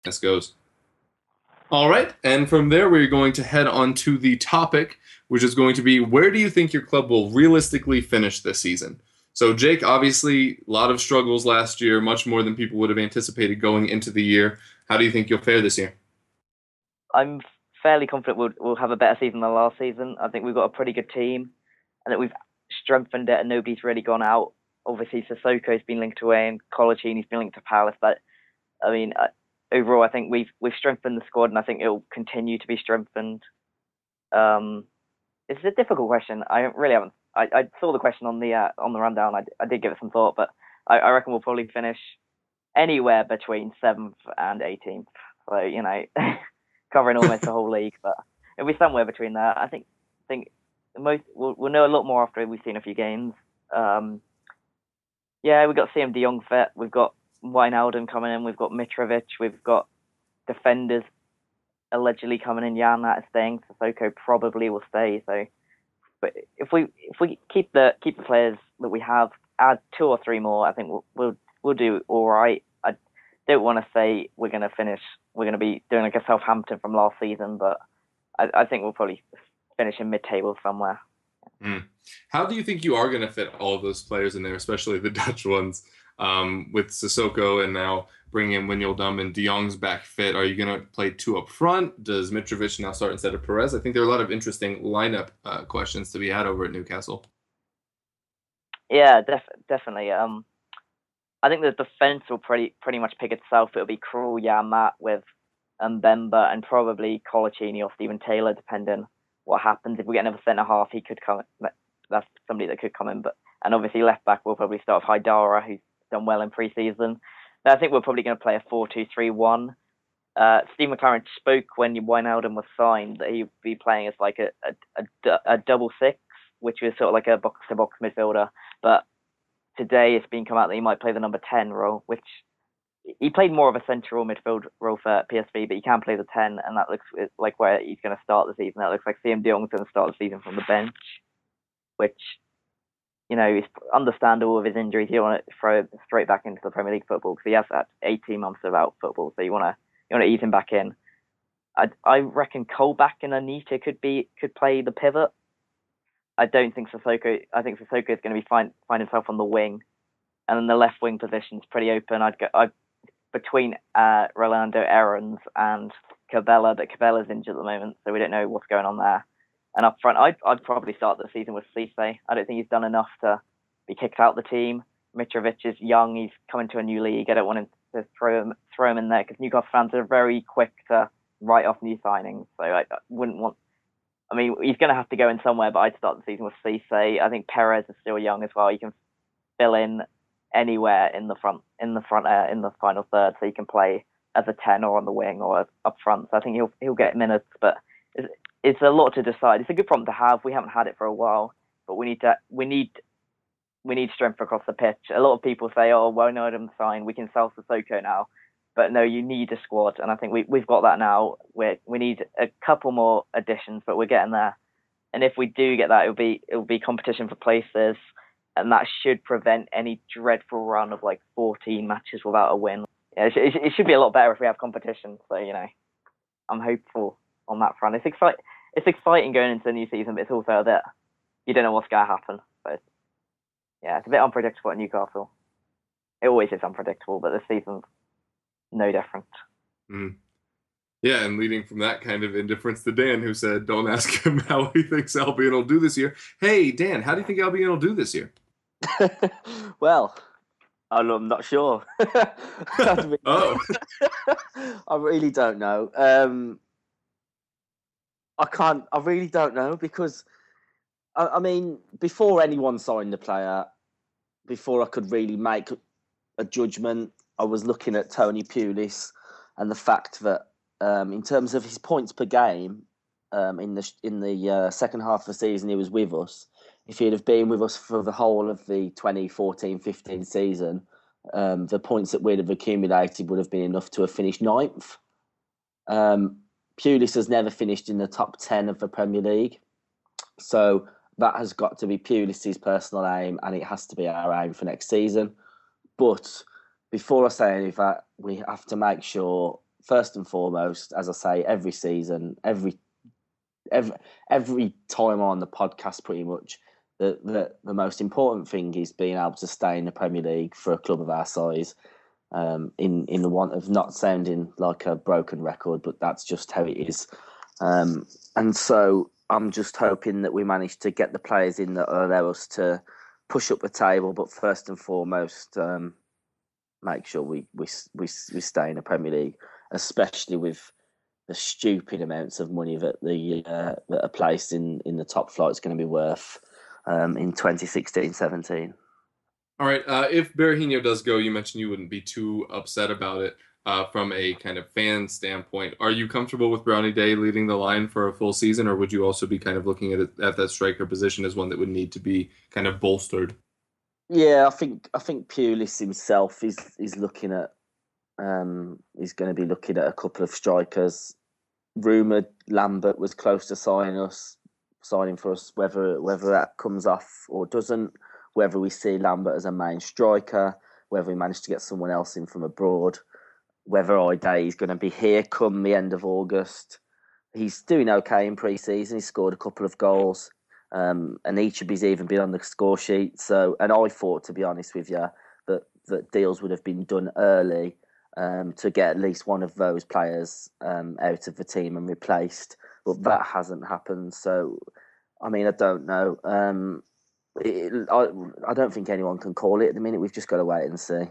S1: This goes. All right, and from there we're going to head on to the topic, which is going to be where do you think your club will realistically finish this season? So, Jake, obviously, a lot of struggles last year, much more than people would have anticipated going into the year. How do you think you'll fare this year?
S2: I'm fairly confident we'll, we'll have a better season than last season. I think we've got a pretty good team and that we've strengthened it and nobody's really gone out. Obviously, Sissoko's been linked away and Coloccini's been linked to Palace. But, I mean, uh, overall, I think we've we've strengthened the squad and I think it'll continue to be strengthened. Um, it's a difficult question. I really haven't. I, I saw the question on the uh, on the rundown. I, I did give it some thought, but I, I reckon we'll probably finish anywhere between seventh and 18th. So you know, covering almost the whole league, but it'll be somewhere between there. I think think most we'll, we'll know a lot more after we've seen a few games. Um, yeah, we've got Siem De Jong fit. We've got Wijnaldum coming in. We've got Mitrovic. We've got defenders allegedly coming in. Janmaat is staying. Sissoko probably will stay. So, but if we if we keep the keep the players that we have, add two or three more, I think we'll we'll, we'll do all right. Don't want to say we're going to finish. We're going to be doing like a Southampton from last season, but I, I think we'll probably finish in mid-table somewhere.
S1: Mm. How do you think you are going to fit all of those players in there, especially the Dutch ones, um, with Sissoko and now bringing in Wijnaldum and De Jong's back fit? Are you going to play two up front? Does Mitrovic now start instead of Perez? I think there are a lot of interesting lineup uh, questions to be had over at Newcastle.
S2: Yeah, def- definitely. Um, I think the defense will pretty pretty much pick itself. It'll be Krul, Janmaat with Mbemba and probably Coloccini or Stephen Taylor, depending what happens. If we get another centre half, he could come. That's somebody that could come in. But and obviously left back will probably start with Haidara, who's done well in pre-season. I think we're probably going to play a four-two-three-one. Uh, Steve McClaren spoke when Wijnaldum was signed that he'd be playing as like a, a, a, a double six, which was sort of like a box-to-box midfielder. But today it's been come out that he might play the number 10 role, which he played more of a central midfield role for PSV, but he can play the 10, and that looks like where he's going to start the season. That looks like Siem De Jong's going to start the season from the bench, which, you know, is understandable with his injuries. You don't want to throw him straight back into the Premier League football because he has had 18 months of out football, so you want to you want to ease him back in. I, I reckon Colback and Anita could be could play the pivot. I don't think Sissoko. I think Sissoko is going to be find find himself on the wing, and then the left wing position is pretty open. I'd go I between uh, Rolando Aarons and Cabella, but Cabella's injured at the moment, so we don't know what's going on there. And up front, I'd, I'd probably start the season with Cisse. I don't think he's done enough to be kicked out of the team. Mitrovic is young; he's coming to a new league. I don't want him to throw him throw him in there because Newcastle fans are very quick to write off new signings. So I, I wouldn't want. I mean, he's going to have to go in somewhere, but I'd start the season with Cisse. I think Perez is still young as well. He can fill in anywhere in the front, in the front, uh, in the final third, so he can play as a ten or on the wing or up front. So I think he'll he'll get minutes, but it's, it's a lot to decide. It's a good problem to have. We haven't had it for a while, but we need to we need we need strength across the pitch. A lot of people say, "Oh, well, no, I'm fine. We can sell Sissoko now." But no, you need a squad, and I think we we've got that now. We we need a couple more additions, but we're getting there. And if we do get that, it'll be it'll be competition for places, and that should prevent any dreadful run of like 14 matches without a win. Yeah, it, should, it should be a lot better if we have competition. So you know, I'm hopeful on that front. It's exciting. it's exciting going into the new season, but it's also a bit you don't know what's going to happen. So yeah, it's a bit unpredictable at Newcastle. It always is unpredictable, but this season's no different.
S1: Mm. Yeah, and leading from that kind of indifference to Dan, who said, "Don't ask him how he thinks Albion will do this year." Hey, Dan, how do you think Albion will do this year?
S3: well, I'm not sure.
S1: oh,
S3: I really don't know. Um, I can't. I really don't know because, I, I, mean, before anyone signed the player, before I could really make a judgment, I was looking at Tony Pulis and the fact that, um, in terms of his points per game, um, in the in the uh, second half of the season he was with us. If he'd have been with us for the whole of the 2014-15 season, um, the points that we'd have accumulated would have been enough to have finished ninth. Um, Pulis has never finished in the top 10 of the Premier League. So that has got to be Pulis's personal aim and it has to be our aim for next season. But before I say any of that, we have to make sure, first and foremost, as I say, every season, every every every time on the podcast pretty much, that the, the most important thing is being able to stay in the Premier League for a club of our size um, in in the want of not sounding like a broken record, but that's just how it is. Um, and so I'm just hoping that we manage to get the players in that allow us to push up the table, but first and foremost, um, make sure we, we we we stay in the Premier League, especially with the stupid amounts of money that the uh, that a place in in the top flight is going to be worth um, in 2016-17.
S1: All right. Uh, if Berahino does go, you mentioned you wouldn't be too upset about it uh, from a kind of fan standpoint. Are you comfortable with Brown Ideye leading the line for a full season, or would you also be kind of looking at it, at that striker position as one that would need to be kind of bolstered?
S3: Yeah, I think I think Pulis himself is is looking at um, he's going to be looking at a couple of strikers. Rumored Lambert was close to signing us, signing for us. Whether whether that comes off or doesn't, whether we see Lambert as a main striker, whether we manage to get someone else in from abroad, whether Ideye is going to be here come the end of August. He's doing okay in pre-season. He scored a couple of goals, um, and each of his even been on the score sheet. So, and I thought, to be honest with you, that that deals would have been done early um, to get at least one of those players um, out of the team and replaced, but that hasn't happened. So, I mean, I don't know. Um, it, I, I don't think anyone can call it at the minute. We've just got to wait and see.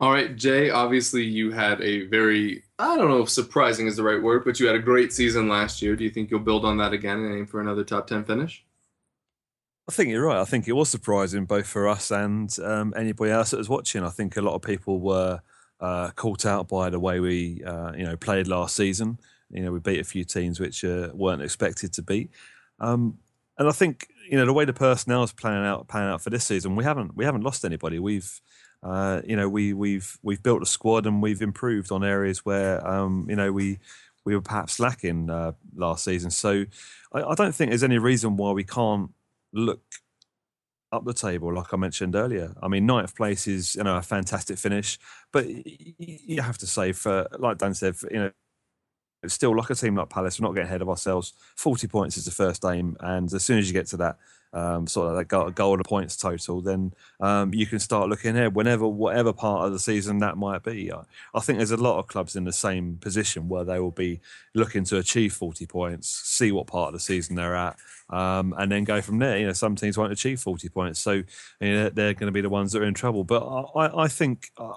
S1: All right, Jay, obviously you had a very, I don't know if surprising is the right word, but you had a great season last year. Do you think you'll build on that again and aim for another top 10 finish?
S4: I think you're right. I think it was surprising both for us and um, anybody else that was watching. I think a lot of people were uh, caught out by the way we, uh, you know, played last season. You know, we beat a few teams which uh, weren't expected to beat. Um, and I think you know the way the personnel is planning out planning out for this season, we haven't we haven't lost anybody. We've uh, you know we we've we've built a squad and we've improved on areas where um, you know we we were perhaps lacking uh, last season. So I, I, don't think there's any reason why we can't look up the table, like I mentioned earlier. I mean, ninth place is you know a fantastic finish, but you have to say for like Dan said, for, you know still like a team like Palace, we're not getting ahead of ourselves. 40 points is the first aim. And as soon as you get to that um, sort of that goal, of points total, then um, you can start looking ahead whenever, whatever part of the season that might be. I, I, think there's a lot of clubs in the same position where they will be looking to achieve 40 points, see what part of the season they're at, um, and then go from there. You know, some teams won't achieve 40 points. So you know, they're going to be the ones that are in trouble. But I, I think. Uh,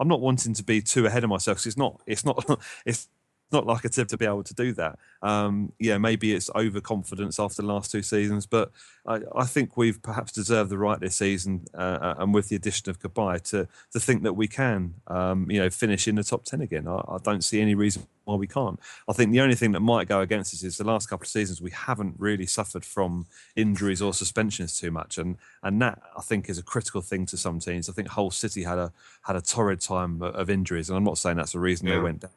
S4: I'm not wanting to be too ahead of myself because it's not. It's not. It's not like a tip to be able to do that. Um, yeah, maybe it's overconfidence after the last two seasons, but I, I think we've perhaps deserved the right this season, uh, uh and with the addition of Cabaye, to to think that we can, um, you know, finish in the top ten again. I, I, don't see any reason why we can't. I think the only thing that might go against us is the last couple of seasons we haven't really suffered from injuries or suspensions too much, and and that I think is a critical thing to some teams. I think Hull City had a had a torrid time of injuries, and I'm not saying that's the reason yeah. they went down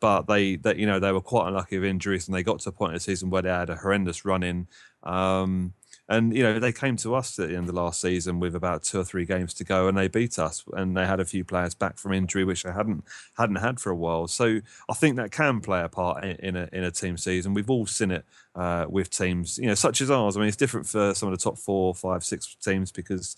S4: but they that you know they were quite unlucky with injuries and they got to a point in the season where they had a horrendous run in. Um, And you know they came to us at the end of last season with about two or three games to go, and they beat us. And they had a few players back from injury, which they hadn't hadn't had for a while. So I think that can play a part in, a in a team season. We've all seen it uh, with teams, you know, such as ours. I mean, it's different for some of the top four, five, six teams because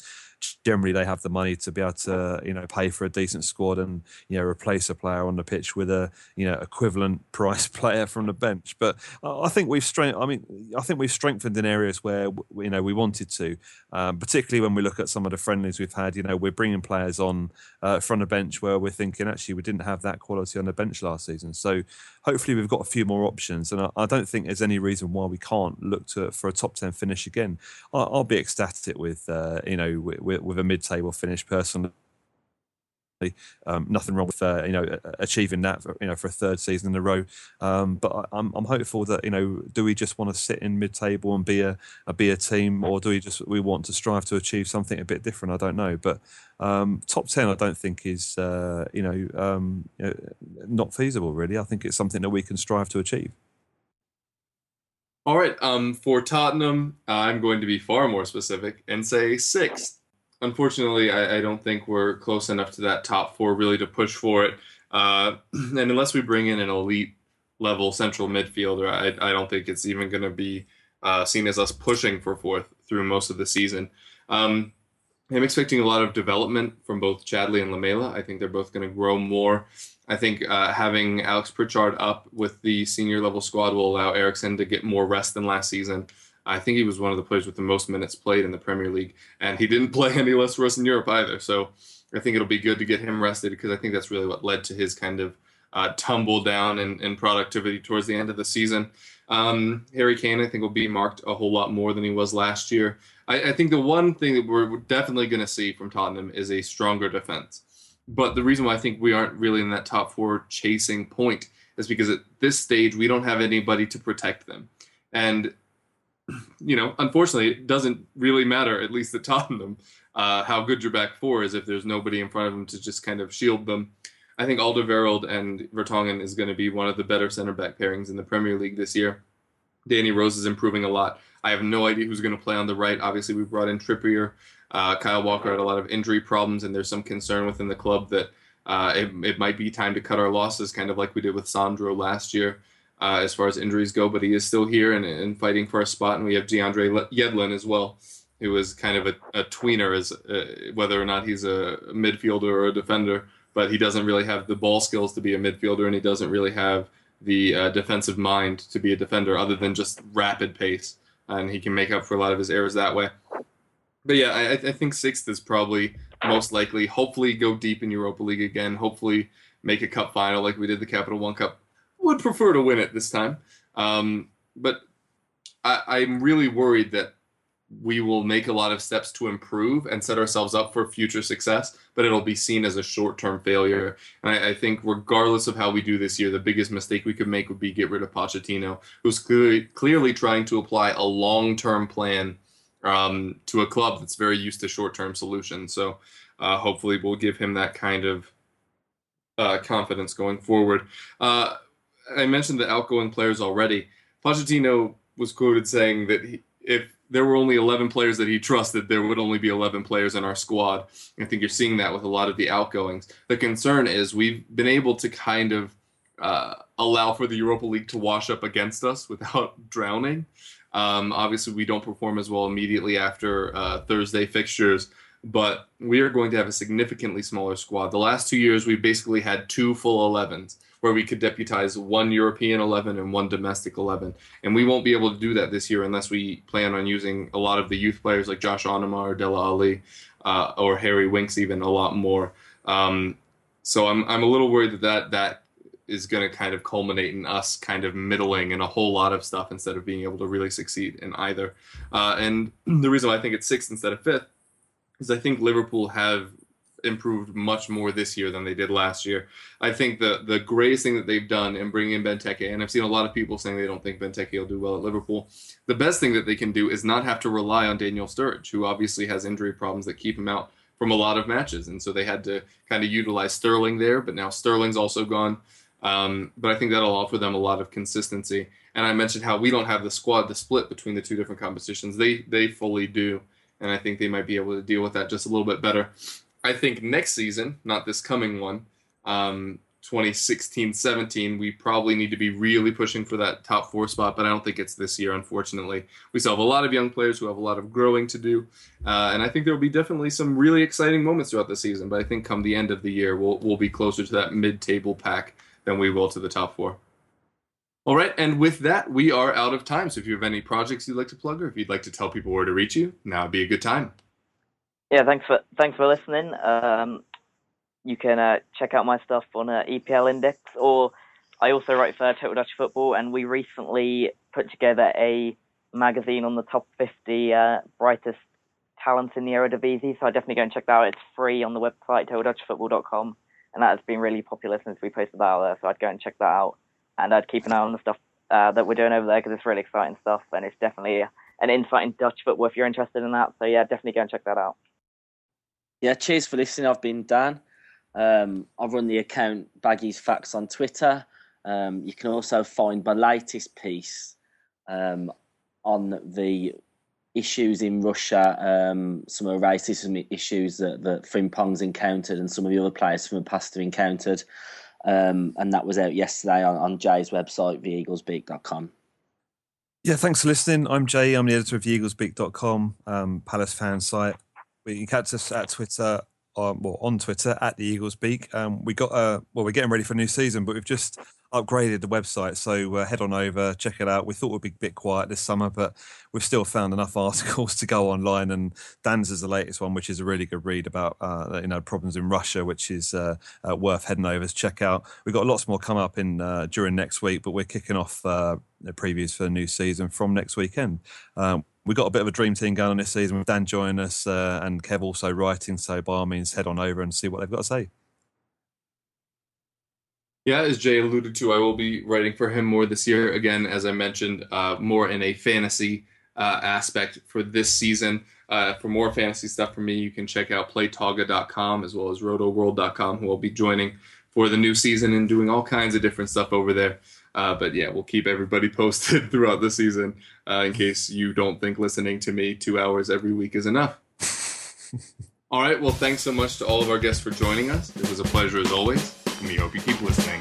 S4: generally they have the money to be able to you know pay for a decent squad and you know replace a player on the pitch with a you know equivalent price player from the bench. But I think we've strength. I mean, I think we've strengthened in areas where you know we wanted to, um, particularly when we look at some of the friendlies we've had. You know, we're bringing players on uh, from the bench where we're thinking actually we didn't have that quality on the bench last season. So hopefully we've got a few more options, and I, I don't think there's any reason why we can't look to for a top ten finish again. I, will be ecstatic with uh, you know with, with a mid-table finish personally. Um, nothing wrong with uh, you know achieving that for, you know for a third season in a row. Um, but I, am I'm, I'm hopeful that you know do we just want to sit in mid-table and be a, a be a team, or do we just we want to strive to achieve something a bit different? I don't know, but um, top ten I don't think is uh, you know, um, not feasible really. I think it's something that we can strive to achieve.
S1: All right. Um, for Tottenham, I'm going to be far more specific and say sixth unfortunately, I, I, don't think we're close enough to that top four really to push for it. Uh, and unless we bring in an elite level central midfielder, I, I don't think it's even going to be uh, seen as us pushing for fourth through most of the season. Um, I'm expecting a lot of development from both Chadli and Lamela. I think they're both going to grow more. I think uh, having Alex Pritchard up with the senior level squad will allow Eriksen to get more rest than last season. I think he was one of the players with the most minutes played in the Premier League, and he didn't play any less for us in Europe either. So I think it'll be good to get him rested because I think that's really what led to his kind of uh, tumble down in, in, productivity towards the end of the season. Um, Harry Kane, I think, will be marked a whole lot more than he was last year. I, I think the one thing that we're definitely going to see from Tottenham is a stronger defense. But the reason why I think we aren't really in that top four chasing point is because at this stage we don't have anybody to protect them. And you know, unfortunately, it doesn't really matter, at least at Tottenham, uh, how good your back four is if there's nobody in front of them to just kind of shield them. I think Alderweireld and Vertonghen is going to be one of the better center back pairings in the Premier League this year. Danny Rose is improving a lot. I have no idea who's going to play on the right. Obviously, we brought in Trippier. Uh, Kyle Walker had a lot of injury problems, and there's some concern within the club that uh, it, it might be time to cut our losses, kind of like we did with Sandro last year uh, as far as injuries go, but he is still here and, and fighting for a spot. And we have DeAndre Yedlin as well, who is kind of a, a tweener, as uh, whether or not he's a midfielder or a defender. But he doesn't really have the ball skills to be a midfielder, and he doesn't really have the uh, defensive mind to be a defender, other than just rapid pace. And he can make up for a lot of his errors that way. But yeah, I, I think sixth is probably most likely. Hopefully, go deep in Europa League again. Hopefully, make a cup final like we did the Capital One Cup would prefer to win it this time. Um, but I, am really worried that we will make a lot of steps to improve and set ourselves up for future success, but it'll be seen as a short term failure. And I, I, think, regardless of how we do this year, the biggest mistake we could make would be get rid of Pochettino, who's clearly, clearly trying to apply a long term plan um, to a club that's very used to short term solutions. So uh, hopefully, we'll give him that kind of uh, confidence going forward. Uh, I mentioned the outgoing players already. Pochettino was quoted saying that he, if there were only 11 players that he trusted, there would only be 11 players in our squad. I think you're seeing that with a lot of the outgoings. The concern is we've been able to kind of uh, allow for the Europa League to wash up against us without drowning. Um, obviously, we don't perform as well immediately after uh, Thursday fixtures, but we are going to have a significantly smaller squad. The last two years, we basically had two full 11s where we could deputize one European 11 and one domestic 11. And we won't be able to do that this year unless we plan on using a lot of the youth players like Josh Onomah or Dele Alli uh, or Harry Winks even a lot more. Um, so I'm, I'm a little worried that that, that is going to kind of culminate in us kind of middling in a whole lot of stuff instead of being able to really succeed in either. Uh, and the reason why I think it's sixth instead of fifth is I think Liverpool have improved much more this year than they did last year. I think the the greatest thing that they've done in bringing in Benteke, and I've seen a lot of people saying they don't think Benteke will do well at Liverpool. The best thing that they can do is not have to rely on Daniel Sturridge, who obviously has injury problems that keep him out from a lot of matches, and so they had to kind of utilize Sterling there. But now Sterling's also gone. Um, but I think that'll offer them a lot of consistency. And I mentioned how we don't have the squad to split between the two different competitions. They they fully do, and I think they might be able to deal with that just a little bit better. I think next season, not this coming one, um, 2016-17, we probably need to be really pushing for that top four spot. But I don't think it's this year, unfortunately. We still have a lot of young players who have a lot of growing to do, uh, and I think there will be definitely some really exciting moments throughout the season. But I think come the end of the year, we'll we'll be closer to that mid-table pack than we will to the top four. All right, and with that, we are out of time. So if you have any projects you'd like to plug, or if you'd like to tell people where to reach you, now would be a good time.
S2: Yeah, thanks for thanks for listening. Um, you can uh, check out my stuff on uh, EPL Index, or I also write for Total Dutch Football, and we recently put together a magazine on the top 50 uh, brightest talents in the Eredivisie. So I definitely go and check that out. It's free on the website totaldutchfootball.com, and that has been really popular since we posted that out there. So I'd go and check that out, and I'd keep an eye on the stuff uh, that we're doing over there because it's really exciting stuff, and it's definitely an insight in Dutch football if you're interested in that. So yeah, definitely go and check that out.
S3: Yeah, cheers for listening. I've been Dan. Um, I run the account Baggies Facts on Twitter. Um, you can also find my latest piece um, on the issues in Russia, um, some of the racism issues that, that Frimpong's encountered and some of the other players from the past have encountered. Um, and that was out yesterday on, on Jay's website, theeaglesbeak.com.
S4: Yeah, thanks for listening. I'm Jay. I'm the editor of theeaglesbeak.com, um, Palace fan site. You can catch us at Twitter um, well, on Twitter at the Eagles Beak. Um, we got uh, well, we're getting ready for a new season, but we've just upgraded the website, so uh, head on over, check it out. We thought we'd be a bit quiet this summer, but we've still found enough articles to go online. And Dan's is the latest one, which is a really good read about uh, you know problems in Russia, which is uh, uh worth heading over to check out. We've got lots more come up in uh, during next week, but we're kicking off uh, the previews for the new season from next weekend. Um, we've got a bit of a dream team going on this season with Dan joining us uh, and Kev also writing. So by all means, head on over and see what they've got to say.
S1: Yeah, as Jay alluded to, I will be writing for him more this year. Again, as I mentioned, uh, more in a fantasy uh, aspect for this season. Uh, for more fantasy stuff from me, you can check out playtoga.com as well as rotoworld.com, who I'll be joining for the new season and doing all kinds of different stuff over there. Uh, but yeah, we'll keep everybody posted throughout the season uh, in case you don't think listening to me two hours every week is enough. all right. Well, thanks so much to all of our guests for joining us. It was a pleasure as always, and we hope you keep listening.